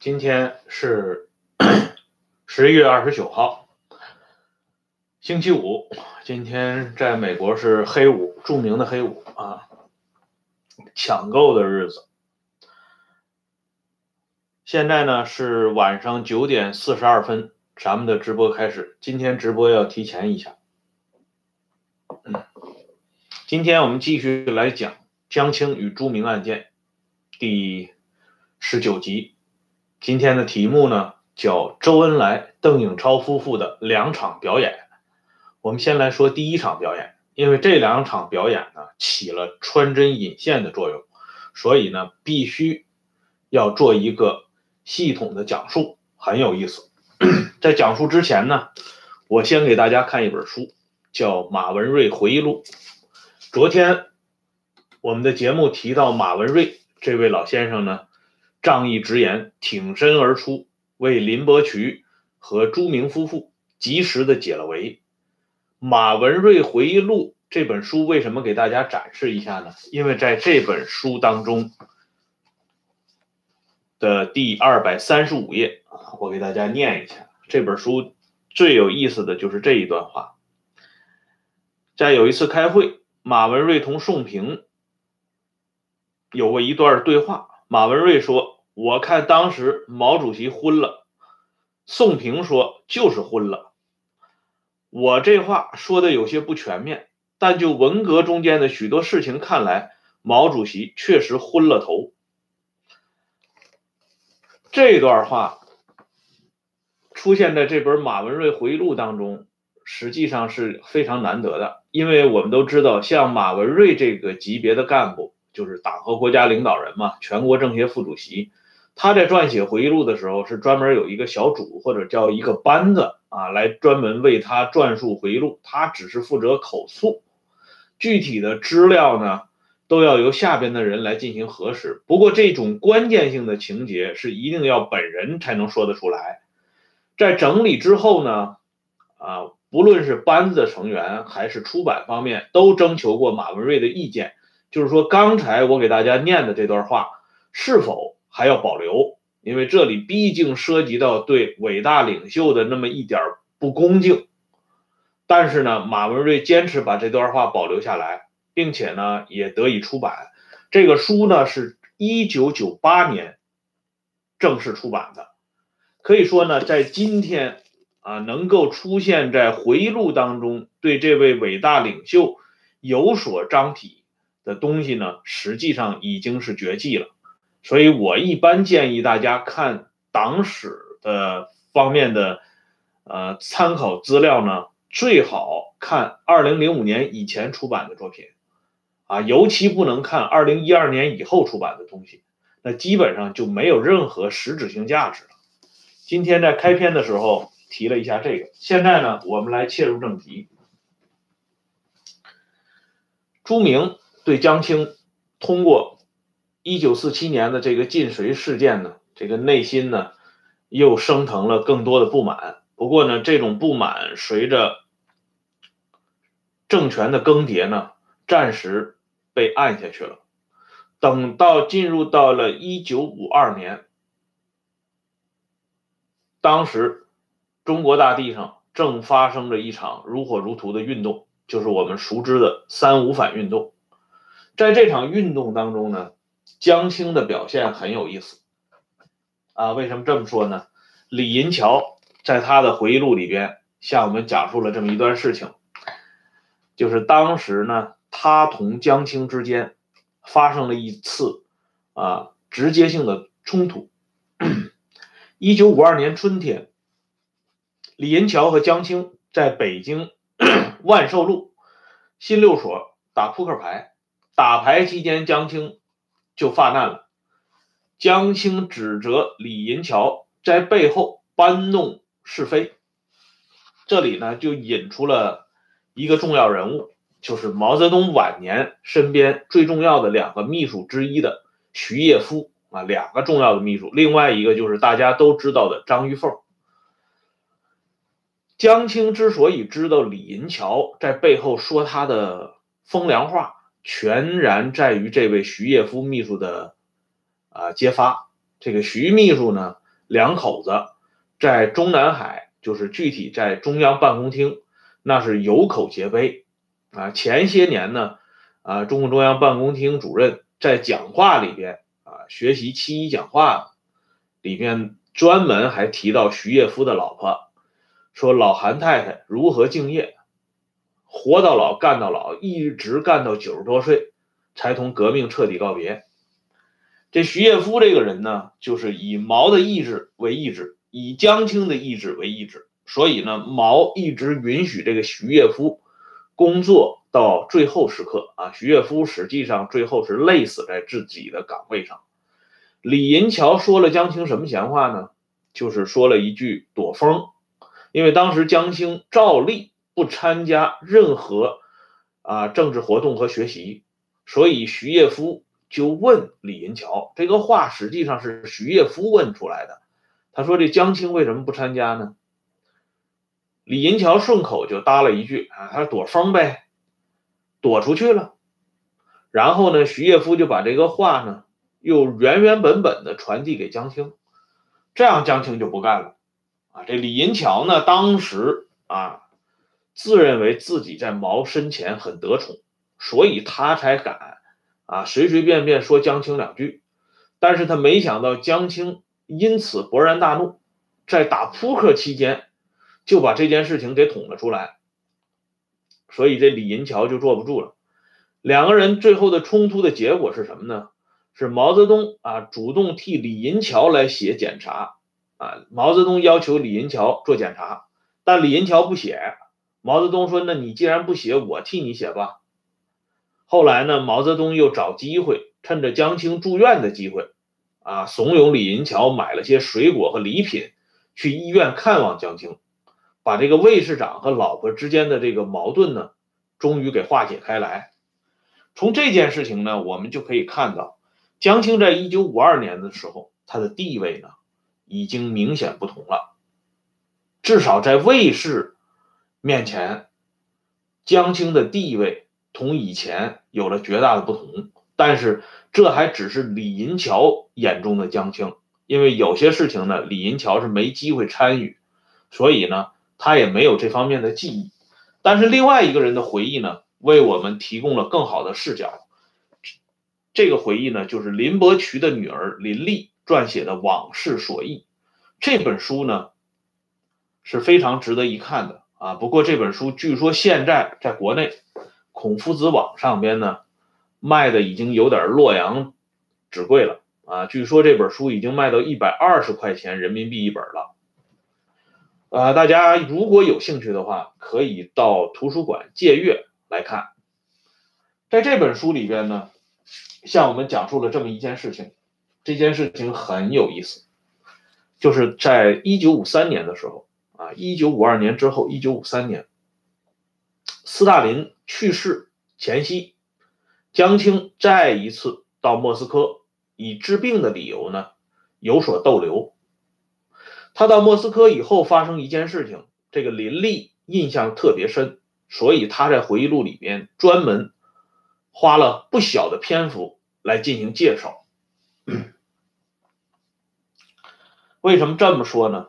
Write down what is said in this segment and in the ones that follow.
今天是 十一月二十九号，星期五。今天在美国是黑五，著名的黑五啊，抢购的日子。现在呢是晚上九点四十二分，咱们的直播开始。今天直播要提前一下。嗯，今天我们继续来讲江青与朱明案件第十九集。今天的题目呢叫周恩来、邓颖超夫妇的两场表演。我们先来说第一场表演，因为这两场表演呢起了穿针引线的作用，所以呢必须要做一个系统的讲述，很有意思。在讲述之前呢，我先给大家看一本书，叫《马文瑞回忆录》。昨天我们的节目提到马文瑞这位老先生呢。仗义直言，挺身而出，为林伯渠和朱明夫妇及时的解了围。马文瑞回忆录这本书为什么给大家展示一下呢？因为在这本书当中的第二百三十五页啊，我给大家念一下。这本书最有意思的就是这一段话。在有一次开会，马文瑞同宋平有过一段对话。马文瑞说：“我看当时毛主席昏了。”宋平说：“就是昏了。”我这话说的有些不全面，但就文革中间的许多事情看来，毛主席确实昏了头。这段话出现在这本马文瑞回忆录当中，实际上是非常难得的，因为我们都知道，像马文瑞这个级别的干部。就是党和国家领导人嘛，全国政协副主席，他在撰写回忆录的时候是专门有一个小组或者叫一个班子啊，来专门为他撰述回忆录，他只是负责口述，具体的资料呢都要由下边的人来进行核实。不过这种关键性的情节是一定要本人才能说得出来。在整理之后呢，啊，不论是班子的成员还是出版方面，都征求过马文瑞的意见。就是说，刚才我给大家念的这段话是否还要保留？因为这里毕竟涉及到对伟大领袖的那么一点不恭敬。但是呢，马文瑞坚持把这段话保留下来，并且呢也得以出版。这个书呢是一九九八年正式出版的。可以说呢，在今天啊，能够出现在回忆录当中，对这位伟大领袖有所章体。的东西呢，实际上已经是绝迹了，所以我一般建议大家看党史的方面的呃参考资料呢，最好看二零零五年以前出版的作品，啊，尤其不能看二零一二年以后出版的东西，那基本上就没有任何实质性价值了。今天在开篇的时候提了一下这个，现在呢，我们来切入正题，朱明。对江青通过一九四七年的这个进水事件呢，这个内心呢又升腾了更多的不满。不过呢，这种不满随着政权的更迭呢，暂时被按下去了。等到进入到了一九五二年，当时中国大地上正发生着一场如火如荼的运动，就是我们熟知的三五反运动。在这场运动当中呢，江青的表现很有意思啊。为什么这么说呢？李银桥在他的回忆录里边向我们讲述了这么一段事情，就是当时呢，他同江青之间发生了一次啊直接性的冲突。一九五二年春天，李银桥和江青在北京 万寿路新六所打扑克牌。打牌期间，江青就发难了。江青指责李银桥在背后搬弄是非，这里呢就引出了一个重要人物，就是毛泽东晚年身边最重要的两个秘书之一的徐业夫啊，两个重要的秘书，另外一个就是大家都知道的张玉凤。江青之所以知道李银桥在背后说他的风凉话。全然在于这位徐业夫秘书的啊揭发。这个徐秘书呢，两口子在中南海，就是具体在中央办公厅，那是有口皆碑啊。前些年呢，啊，中共中央办公厅主任在讲话里边啊，学习七一讲话里边专门还提到徐业夫的老婆，说老韩太太如何敬业，活到老干到老，一直干到九十多岁，才同革命彻底告别。这徐业夫这个人呢，就是以毛的意志为意志，以江青的意志为意志，所以呢，毛一直允许这个徐业夫工作到最后时刻啊。徐业夫实际上最后是累死在自己的岗位上。李银桥说了江青什么闲话呢？就是说了一句躲风，因为当时江青照例不参加任何啊政治活动和学习，所以徐业夫。就问李银桥，这个话实际上是徐业夫问出来的。他说：“这江青为什么不参加呢？”李银桥顺口就搭了一句：“啊，他说躲风呗，躲出去了。”然后呢，徐业夫就把这个话呢又原原本本的传递给江青，这样江青就不干了。啊，这李银桥呢，当时啊自认为自己在毛身前很得宠，所以他才敢。啊，随随便便说江青两句，但是他没想到江青因此勃然大怒，在打扑克期间就把这件事情给捅了出来，所以这李银桥就坐不住了。两个人最后的冲突的结果是什么呢？是毛泽东啊主动替李银桥来写检查，啊，毛泽东要求李银桥做检查，但李银桥不写，毛泽东说：“那你既然不写，我替你写吧。”后来呢，毛泽东又找机会，趁着江青住院的机会，啊，怂恿李银桥买了些水果和礼品，去医院看望江青，把这个卫士长和老婆之间的这个矛盾呢，终于给化解开来。从这件事情呢，我们就可以看到，江青在一九五二年的时候，他的地位呢，已经明显不同了，至少在卫士面前，江青的地位。同以前有了绝大的不同，但是这还只是李银桥眼中的江青，因为有些事情呢，李银桥是没机会参与，所以呢，他也没有这方面的记忆。但是另外一个人的回忆呢，为我们提供了更好的视角。这个回忆呢，就是林伯渠的女儿林丽撰写的《往事所忆》这本书呢，是非常值得一看的啊。不过这本书据说现在在国内。孔夫子网上边呢，卖的已经有点洛阳纸贵了啊！据说这本书已经卖到一百二十块钱人民币一本了。啊，大家如果有兴趣的话，可以到图书馆借阅来看。在这本书里边呢，向我们讲述了这么一件事情，这件事情很有意思，就是在一九五三年的时候啊，一九五二年之后，一九五三年。斯大林去世前夕，江青再一次到莫斯科，以治病的理由呢有所逗留。他到莫斯科以后发生一件事情，这个林立印象特别深，所以他在回忆录里边专门花了不小的篇幅来进行介绍。为什么这么说呢？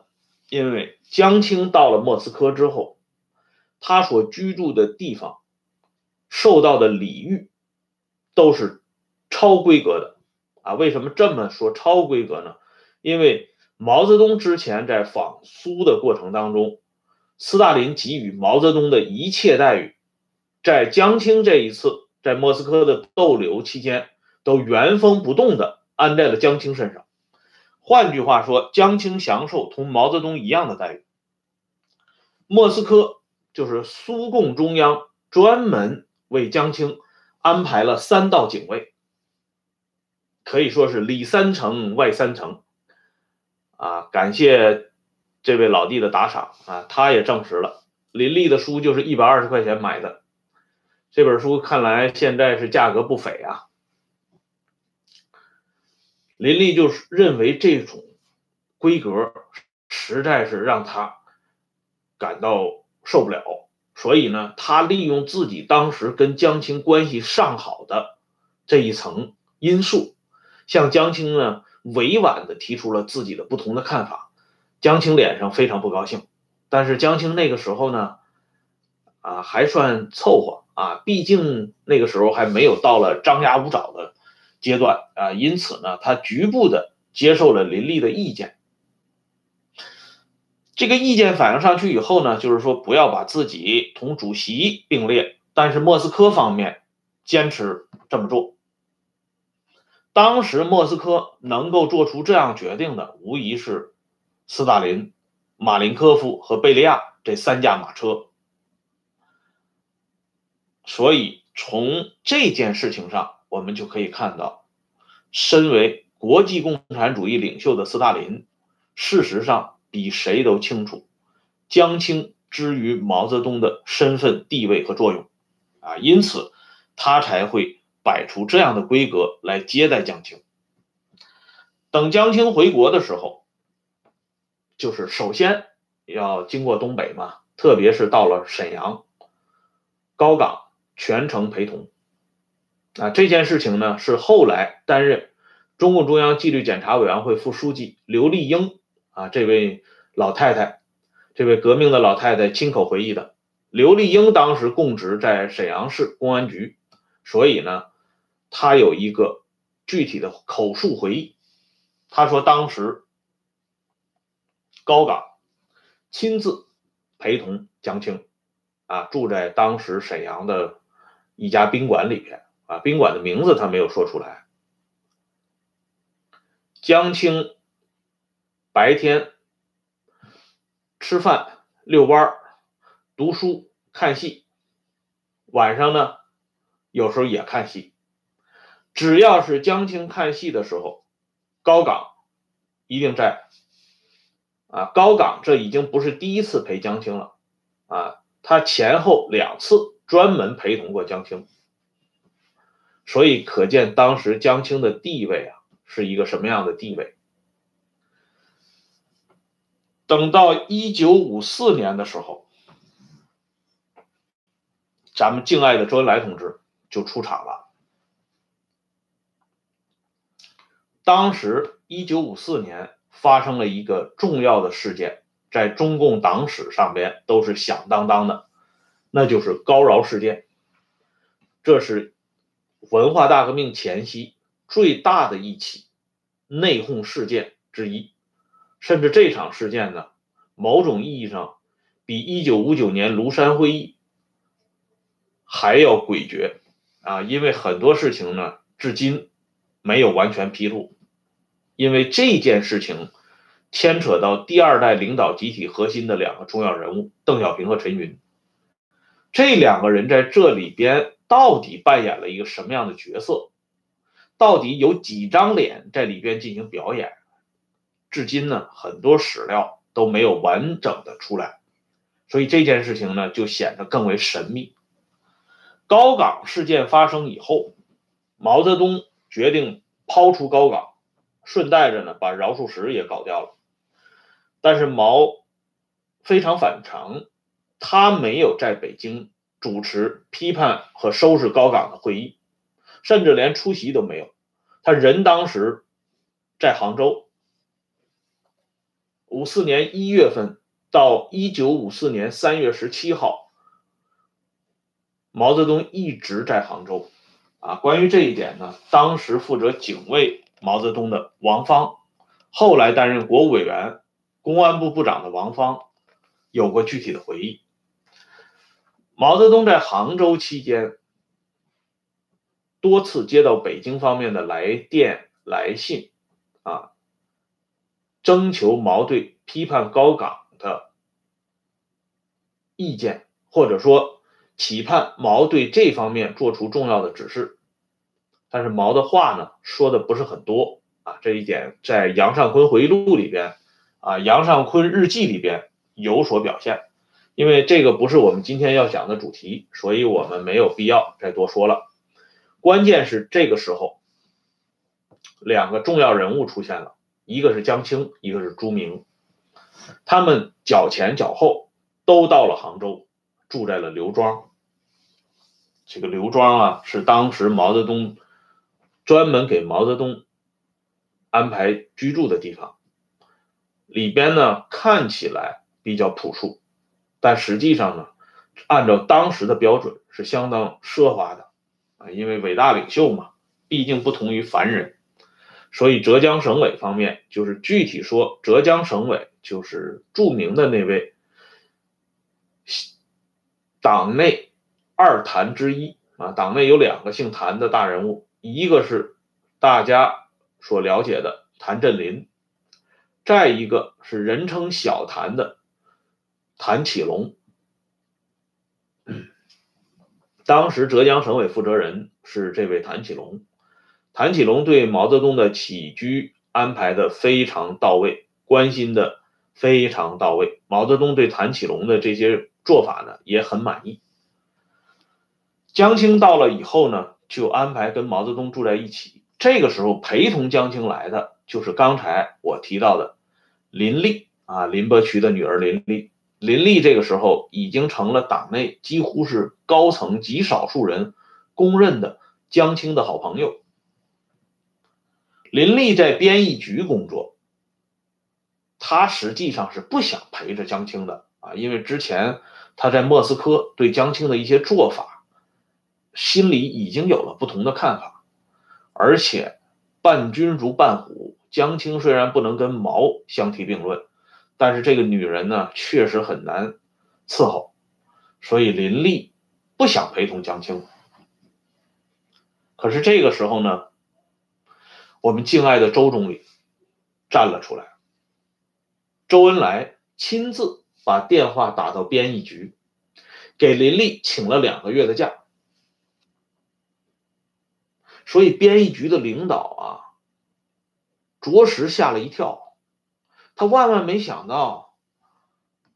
因为江青到了莫斯科之后。他所居住的地方受到的礼遇都是超规格的啊！为什么这么说超规格呢？因为毛泽东之前在访苏的过程当中，斯大林给予毛泽东的一切待遇，在江青这一次在莫斯科的逗留期间，都原封不动的安在了江青身上。换句话说，江青享受同毛泽东一样的待遇。莫斯科。就是苏共中央专门为江青安排了三道警卫，可以说是里三层外三层，啊，感谢这位老弟的打赏啊，他也证实了林立的书就是一百二十块钱买的，这本书看来现在是价格不菲啊。林立就是认为这种规格实在是让他感到。受不了，所以呢，他利用自己当时跟江青关系尚好的这一层因素，向江青呢委婉的提出了自己的不同的看法。江青脸上非常不高兴，但是江青那个时候呢，啊还算凑合啊，毕竟那个时候还没有到了张牙舞爪的阶段啊，因此呢，他局部的接受了林立的意见。这个意见反映上去以后呢，就是说不要把自己同主席并列，但是莫斯科方面坚持这么做。当时莫斯科能够做出这样决定的，无疑是斯大林、马林科夫和贝利亚这三驾马车。所以从这件事情上，我们就可以看到，身为国际共产主义领袖的斯大林，事实上。比谁都清楚，江青之于毛泽东的身份地位和作用，啊，因此他才会摆出这样的规格来接待江青。等江青回国的时候，就是首先要经过东北嘛，特别是到了沈阳、高岗，全程陪同。啊，这件事情呢，是后来担任中共中央纪律检查委员会副书记刘立英。啊，这位老太太，这位革命的老太太亲口回忆的。刘立英当时供职在沈阳市公安局，所以呢，他有一个具体的口述回忆。他说，当时高岗亲自陪同江青，啊，住在当时沈阳的一家宾馆里边，啊，宾馆的名字他没有说出来。江青。白天吃饭、遛弯、读书、看戏，晚上呢，有时候也看戏。只要是江青看戏的时候，高岗一定在。啊，高岗这已经不是第一次陪江青了，啊，他前后两次专门陪同过江青，所以可见当时江青的地位啊，是一个什么样的地位。等到一九五四年的时候，咱们敬爱的周恩来同志就出场了。当时一九五四年发生了一个重要的事件，在中共党史上边都是响当当的，那就是高饶事件。这是文化大革命前夕最大的一起内讧事件之一。甚至这场事件呢，某种意义上比一九五九年庐山会议还要诡谲啊！因为很多事情呢，至今没有完全披露。因为这件事情牵扯到第二代领导集体核心的两个重要人物邓小平和陈云，这两个人在这里边到底扮演了一个什么样的角色？到底有几张脸在里边进行表演？至今呢，很多史料都没有完整的出来，所以这件事情呢就显得更为神秘。高岗事件发生以后，毛泽东决定抛出高岗，顺带着呢把饶漱石也搞掉了。但是毛非常反常，他没有在北京主持批判和收拾高岗的会议，甚至连出席都没有。他人当时在杭州。五四年一月份到一九五四年三月十七号，毛泽东一直在杭州。啊，关于这一点呢，当时负责警卫毛泽东的王芳，后来担任国务委员、公安部部长的王芳，有过具体的回忆。毛泽东在杭州期间，多次接到北京方面的来电来信，啊。征求毛对批判高岗的意见，或者说期盼毛对这方面做出重要的指示，但是毛的话呢说的不是很多啊，这一点在杨尚昆回忆录里边啊，杨尚昆日记里边有所表现。因为这个不是我们今天要讲的主题，所以我们没有必要再多说了。关键是这个时候，两个重要人物出现了。一个是江青，一个是朱明，他们脚前脚后都到了杭州，住在了刘庄。这个刘庄啊，是当时毛泽东专门给毛泽东安排居住的地方。里边呢看起来比较朴素，但实际上呢，按照当时的标准是相当奢华的啊，因为伟大领袖嘛，毕竟不同于凡人，所以浙江省委方面就是具体说，浙江省委就是著名的那位党内二谭之一啊，党内有两个姓谭的大人物，一个是大家所了解的谭震林。再一个是人称小谭的谭启龙，当时浙江省委负责人是这位谭启龙。谭启龙对毛泽东的起居安排的非常到位，关心的非常到位。毛泽东对谭启龙的这些做法呢也很满意。江青到了以后呢，就安排跟毛泽东住在一起。这个时候陪同江青来的。就是刚才我提到的林立啊，林伯渠的女儿林立。林立这个时候已经成了党内几乎是高层极少数人公认的江青的好朋友。林立在编译局工作，他实际上是不想陪着江青的啊，因为之前他在莫斯科对江青的一些做法，心里已经有了不同的看法，而且伴君如伴虎。江青虽然不能跟毛相提并论，但是这个女人呢确实很难伺候，所以林立不想陪同江青。可是这个时候呢，我们敬爱的周总理站了出来，周恩来亲自把电话打到编译局，给林立请了两个月的假，所以编译局的领导啊。着实吓了一跳，他万万没想到，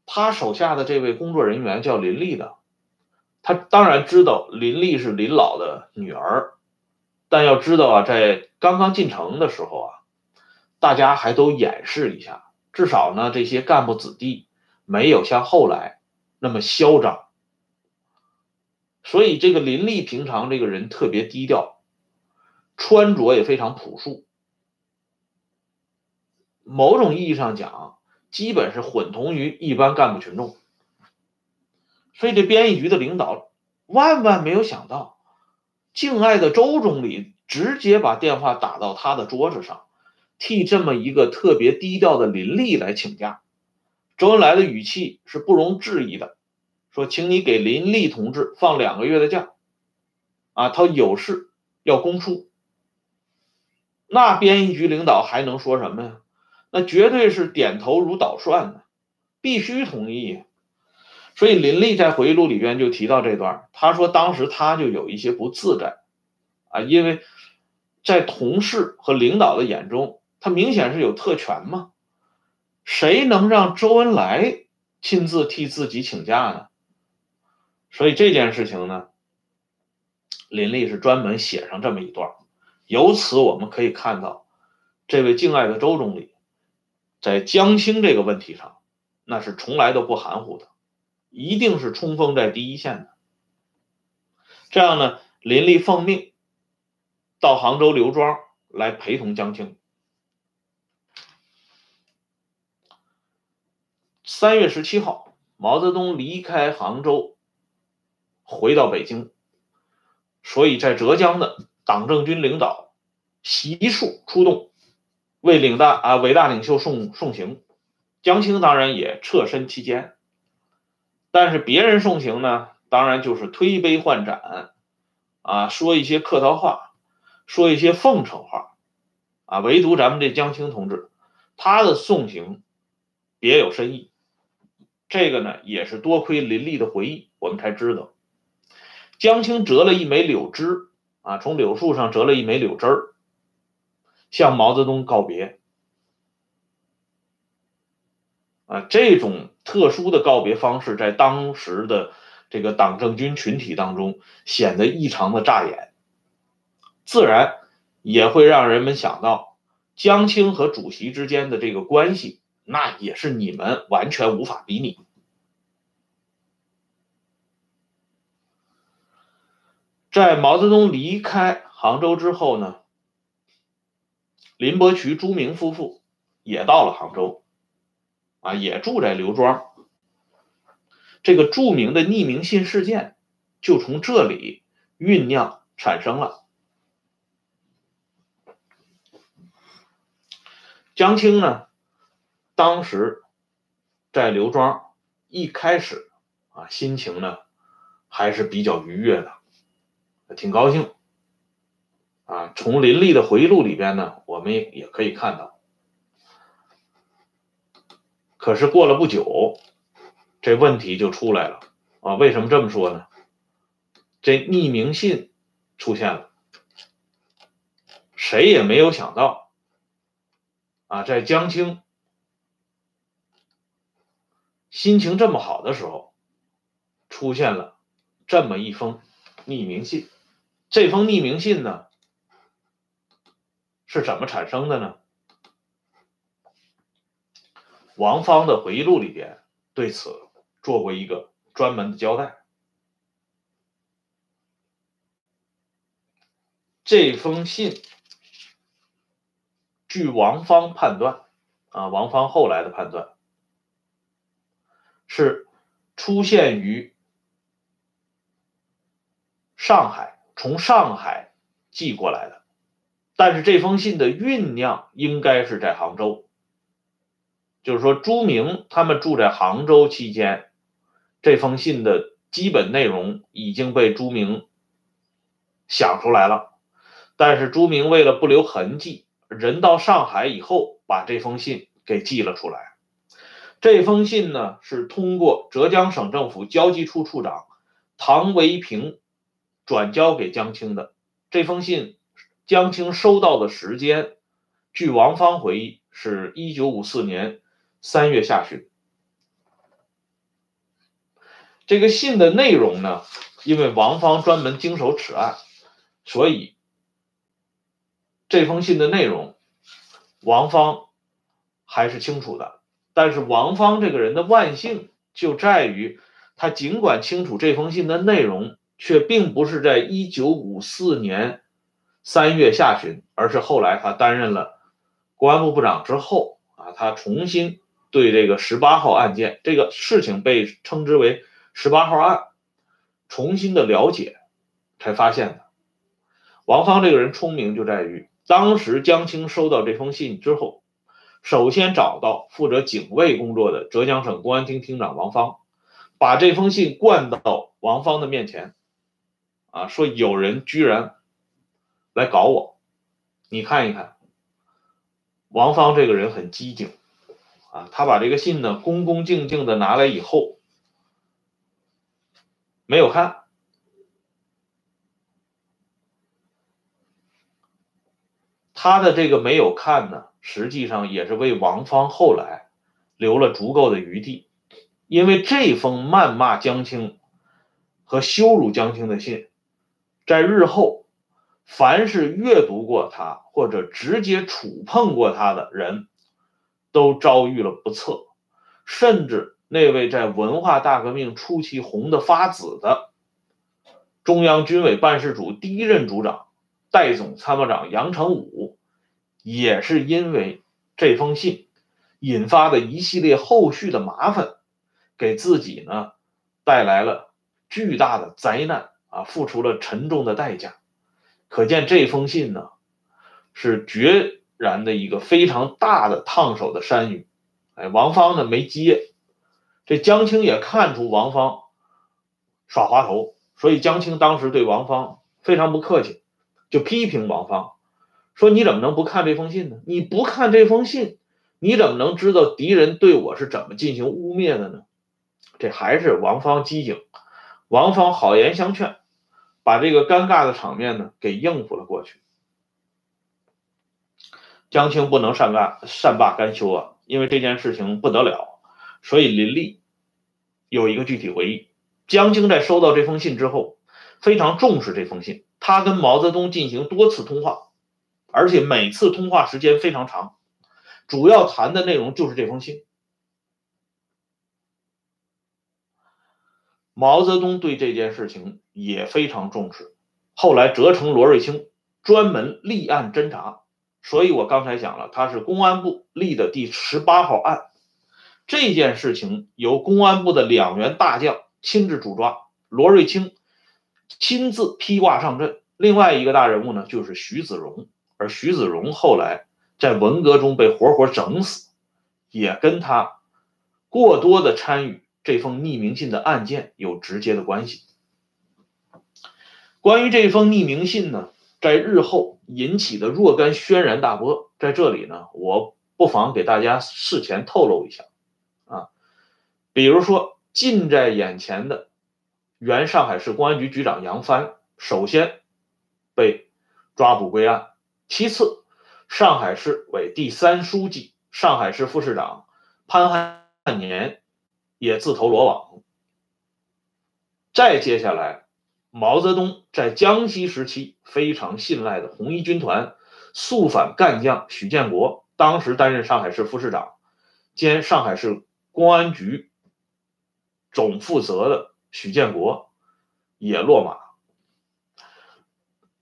他手下的这位工作人员叫林立的，他当然知道林立是林老的女儿，但要知道啊，在刚刚进城的时候啊，大家还都掩饰一下，至少呢，这些干部子弟没有像后来那么嚣张，所以这个林立平常这个人特别低调，穿着也非常朴素。某种意义上讲，基本是混同于一般干部群众，所以这编译局的领导万万没有想到，敬爱的周总理直接把电话打到他的桌子上，替这么一个特别低调的林立来请假。周恩来的语气是不容置疑的，说：“请你给林立同志放两个月的假，啊，他有事要公出。”那编译局领导还能说什么呀？那绝对是点头如捣蒜的，必须同意。所以林立在回忆录里边就提到这段，他说当时他就有一些不自在啊，因为在同事和领导的眼中，他明显是有特权嘛，谁能让周恩来亲自替自己请假呢？所以这件事情呢，林立是专门写上这么一段，由此我们可以看到，这位敬爱的周总理。在江青这个问题上，那是从来都不含糊的，一定是冲锋在第一线的。这样呢，林立奉命到杭州刘庄来陪同江青。三月十七号，毛泽东离开杭州，回到北京，所以在浙江的党政军领导悉数出动。为领大啊伟大领袖送送行，江青当然也侧身其间，但是别人送行呢，当然就是推杯换盏，啊，说一些客套话，说一些奉承话，啊，唯独咱们这江青同志，他的送行别有深意。这个呢，也是多亏林立的回忆，我们才知道，江青折了一枚柳枝，啊，从柳树上折了一枚柳枝儿。向毛泽东告别，啊，这种特殊的告别方式，在当时的这个党政军群体当中显得异常的扎眼，自然也会让人们想到江青和主席之间的这个关系，那也是你们完全无法比拟。在毛泽东离开杭州之后呢？林伯渠、朱明夫妇也到了杭州，啊，也住在刘庄。这个著名的匿名信事件就从这里酝酿产生了。江青呢，当时在刘庄，一开始啊，心情呢还是比较愉悦的，挺高兴。啊，从林立的回忆录里边呢，我们也可以看到。可是过了不久，这问题就出来了啊！为什么这么说呢？这匿名信出现了，谁也没有想到啊，在江青心情这么好的时候，出现了这么一封匿名信。这封匿名信呢？是怎么产生的呢？王芳的回忆录里边对此做过一个专门的交代。这封信，据王芳判断，啊，王芳后来的判断是出现于上海，从上海寄过来的。但是这封信的酝酿应该是在杭州，就是说朱明他们住在杭州期间，这封信的基本内容已经被朱明想出来了。但是朱明为了不留痕迹，人到上海以后把这封信给寄了出来。这封信呢是通过浙江省政府交际处处长唐维平转交给江青的。这封信。江青收到的时间，据王芳回忆，是一九五四年三月下旬。这个信的内容呢，因为王芳专门经手此案，所以这封信的内容，王芳还是清楚的。但是王芳这个人的万幸就在于，他尽管清楚这封信的内容，却并不是在一九五四年。三月下旬，而是后来他担任了公安部部长之后啊，他重新对这个十八号案件这个事情被称之为十八号案，重新的了解，才发现的。王芳这个人聪明就在于，当时江青收到这封信之后，首先找到负责警卫工作的浙江省公安厅厅长王芳，把这封信灌到王芳的面前，啊，说有人居然。来搞我，你看一看，王芳这个人很机警啊，他把这个信呢恭恭敬敬的拿来以后，没有看，他的这个没有看呢，实际上也是为王芳后来留了足够的余地，因为这封谩骂江青和羞辱江青的信，在日后。凡是阅读过他或者直接触碰过他的人，都遭遇了不测。甚至那位在文化大革命初期红得发紫的中央军委办事组第一任组长、代总参谋长杨成武，也是因为这封信引发的一系列后续的麻烦，给自己呢带来了巨大的灾难啊，付出了沉重的代价。可见这封信呢，是决然的一个非常大的烫手的山芋。哎，王芳呢没接，这江青也看出王芳耍滑头，所以江青当时对王芳非常不客气，就批评王芳说：“你怎么能不看这封信呢？你不看这封信，你怎么能知道敌人对我是怎么进行污蔑的呢？”这还是王芳机警，王芳好言相劝。把这个尴尬的场面呢给应付了过去。江青不能善干善罢甘休啊，因为这件事情不得了，所以林立有一个具体回忆：江青在收到这封信之后，非常重视这封信，他跟毛泽东进行多次通话，而且每次通话时间非常长，主要谈的内容就是这封信。毛泽东对这件事情也非常重视，后来责成罗瑞卿专门立案侦查，所以我刚才讲了，他是公安部立的第十八号案。这件事情由公安部的两员大将亲自主抓，罗瑞卿亲自披挂上阵。另外一个大人物呢，就是徐子荣。而徐子荣后来在文革中被活活整死，也跟他过多的参与这封匿名信的案件有直接的关系。关于这封匿名信呢，在日后引起的若干轩然大波，在这里呢，我不妨给大家事前透露一下啊。比如说，近在眼前的原上海市公安局局长杨帆，首先被抓捕归案；其次，上海市委第三书记、上海市副市长潘汉年也自投罗网。再接下来，毛泽东在江西时期非常信赖的红一军团肃反干将许建国，当时担任上海市副市长兼上海市公安局。总负责的许建国也落马，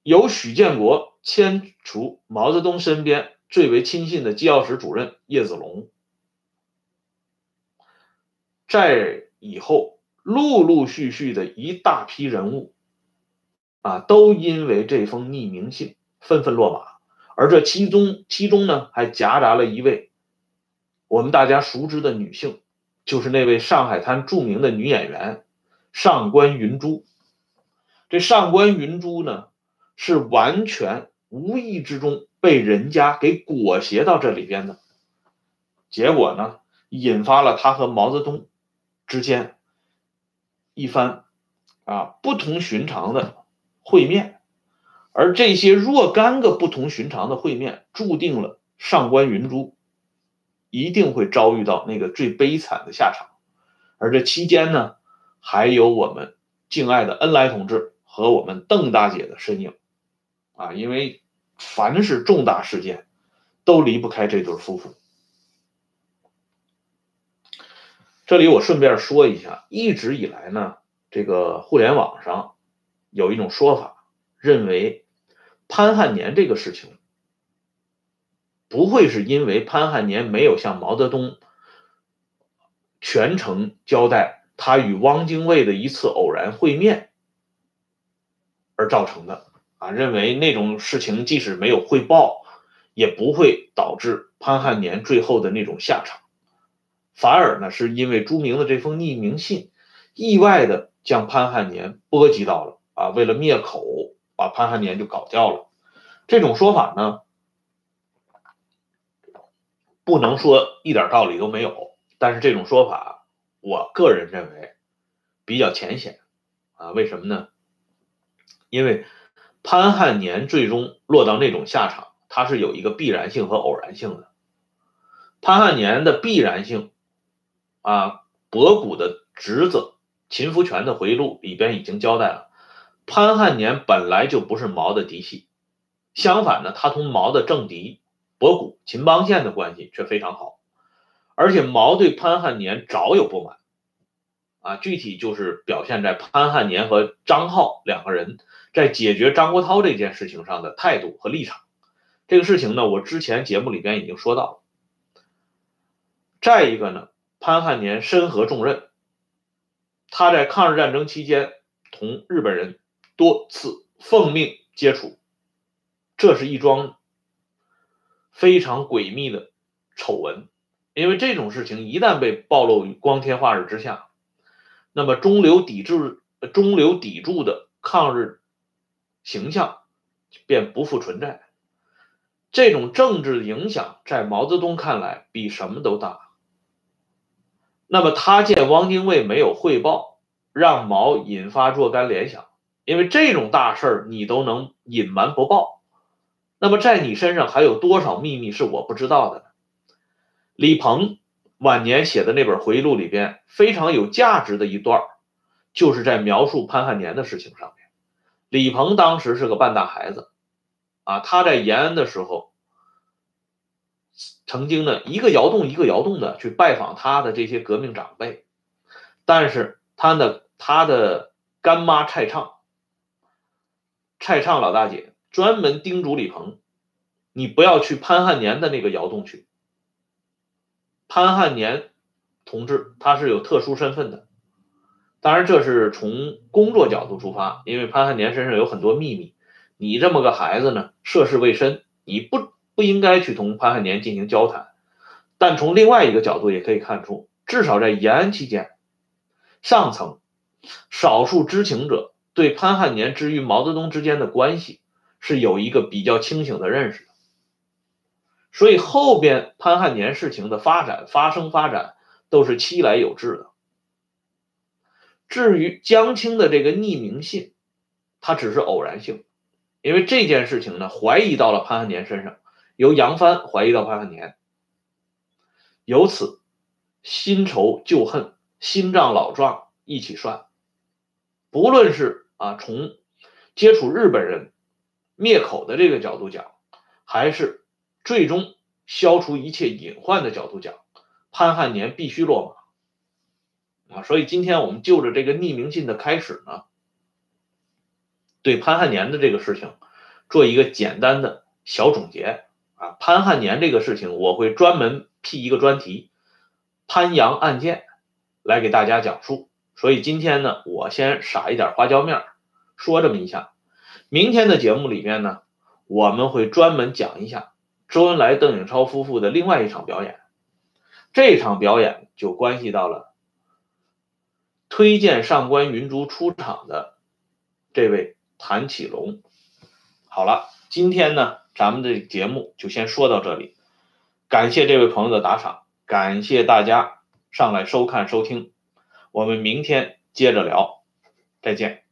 由许建国迁除毛泽东身边最为亲信的机要室主任叶子龙。在以后，陆陆续续的一大批人物啊，都因为这封匿名信纷纷落马，而这其中其中呢，还夹杂了一位我们大家熟知的女性。就是那位上海滩著名的女演员上官云珠。这上官云珠呢，是完全无意之中被人家给裹挟到这里边的，结果呢，引发了他和毛泽东之间一番啊不同寻常的会面，而这些若干个不同寻常的会面，注定了上官云珠。一定会遭遇到那个最悲惨的下场，而这期间呢，还有我们敬爱的恩来同志和我们邓大姐的身影，啊，因为凡是重大事件，都离不开这对夫妇。这里我顺便说一下，一直以来呢，这个互联网上有一种说法，认为潘汉年这个事情。不会是因为潘汉年没有向毛泽东全程交代他与汪精卫的一次偶然会面而造成的啊？认为那种事情即使没有汇报，也不会导致潘汉年最后的那种下场。反而呢，是因为朱明的这封匿名信，意外的将潘汉年波及到了啊！为了灭口，把潘汉年就搞掉了。这种说法呢？不能说一点道理都没有，但是这种说法，我个人认为比较浅显啊。为什么呢？因为潘汉年最终落到那种下场，它是有一个必然性和偶然性的。潘汉年的必然性啊，博古的侄子秦福全的回忆录里边已经交代了，潘汉年本来就不是毛的嫡系，相反呢，他同毛的政敌。博古、秦邦宪的关系却非常好，而且毛对潘汉年早有不满，啊，具体就是表现在潘汉年和张浩两个人在解决张国焘这件事情上的态度和立场。这个事情呢，我之前节目里边已经说到了。再一个呢，潘汉年身合重任，他在抗日战争期间同日本人多次奉命接触，这是一桩。非常诡秘的丑闻，因为这种事情一旦被暴露于光天化日之下，那么中流砥柱、中流砥柱的抗日形象便不复存在。这种政治影响在毛泽东看来比什么都大。那么他见汪精卫没有汇报，让毛引发若干联想，因为这种大事儿你都能隐瞒不报。那么在你身上还有多少秘密是我不知道的呢？李鹏晚年写的那本回忆录里边非常有价值的一段，就是在描述潘汉年的事情上面。李鹏当时是个半大孩子，啊，他在延安的时候，曾经呢一个窑洞一个窑洞的去拜访他的这些革命长辈，但是他的他的干妈蔡畅，蔡畅老大姐。专门叮嘱李鹏，你不要去潘汉年的那个窑洞去。潘汉年同志他是有特殊身份的，当然这是从工作角度出发，因为潘汉年身上有很多秘密。你这么个孩子呢，涉世未深，你不不应该去同潘汉年进行交谈。但从另外一个角度也可以看出，至少在延安期间，上层少数知情者对潘汉年之于毛泽东之间的关系是有一个比较清醒的认识的。所以后边潘汉年事情的发展、发生、发展都是期来有致的。至于江青的这个匿名信，它只是偶然性。因为这件事情呢，怀疑到了潘汉年身上，由杨帆怀疑到潘汉年，由此新仇旧恨、新账老账一起算。不论是啊从接触日本人灭口的这个角度讲，还是最终消除一切隐患的角度讲，潘汉年必须落马啊！所以今天我们就着这个匿名信的开始呢。对潘汉年的这个事情做一个简单的小总结啊，潘汉年这个事情我会专门辟一个专题“潘阳案件”来给大家讲述。所以今天呢，我先撒一点花椒面说这么一下。明天的节目里面呢，我们会专门讲一下周恩来、邓颖超夫妇的另外一场表演。这场表演就关系到了推荐上官云珠出场的这位。谭启龙，好了，今天呢，咱们的节目就先说到这里。感谢这位朋友的打赏，感谢大家上来收看收听，我们明天接着聊，再见。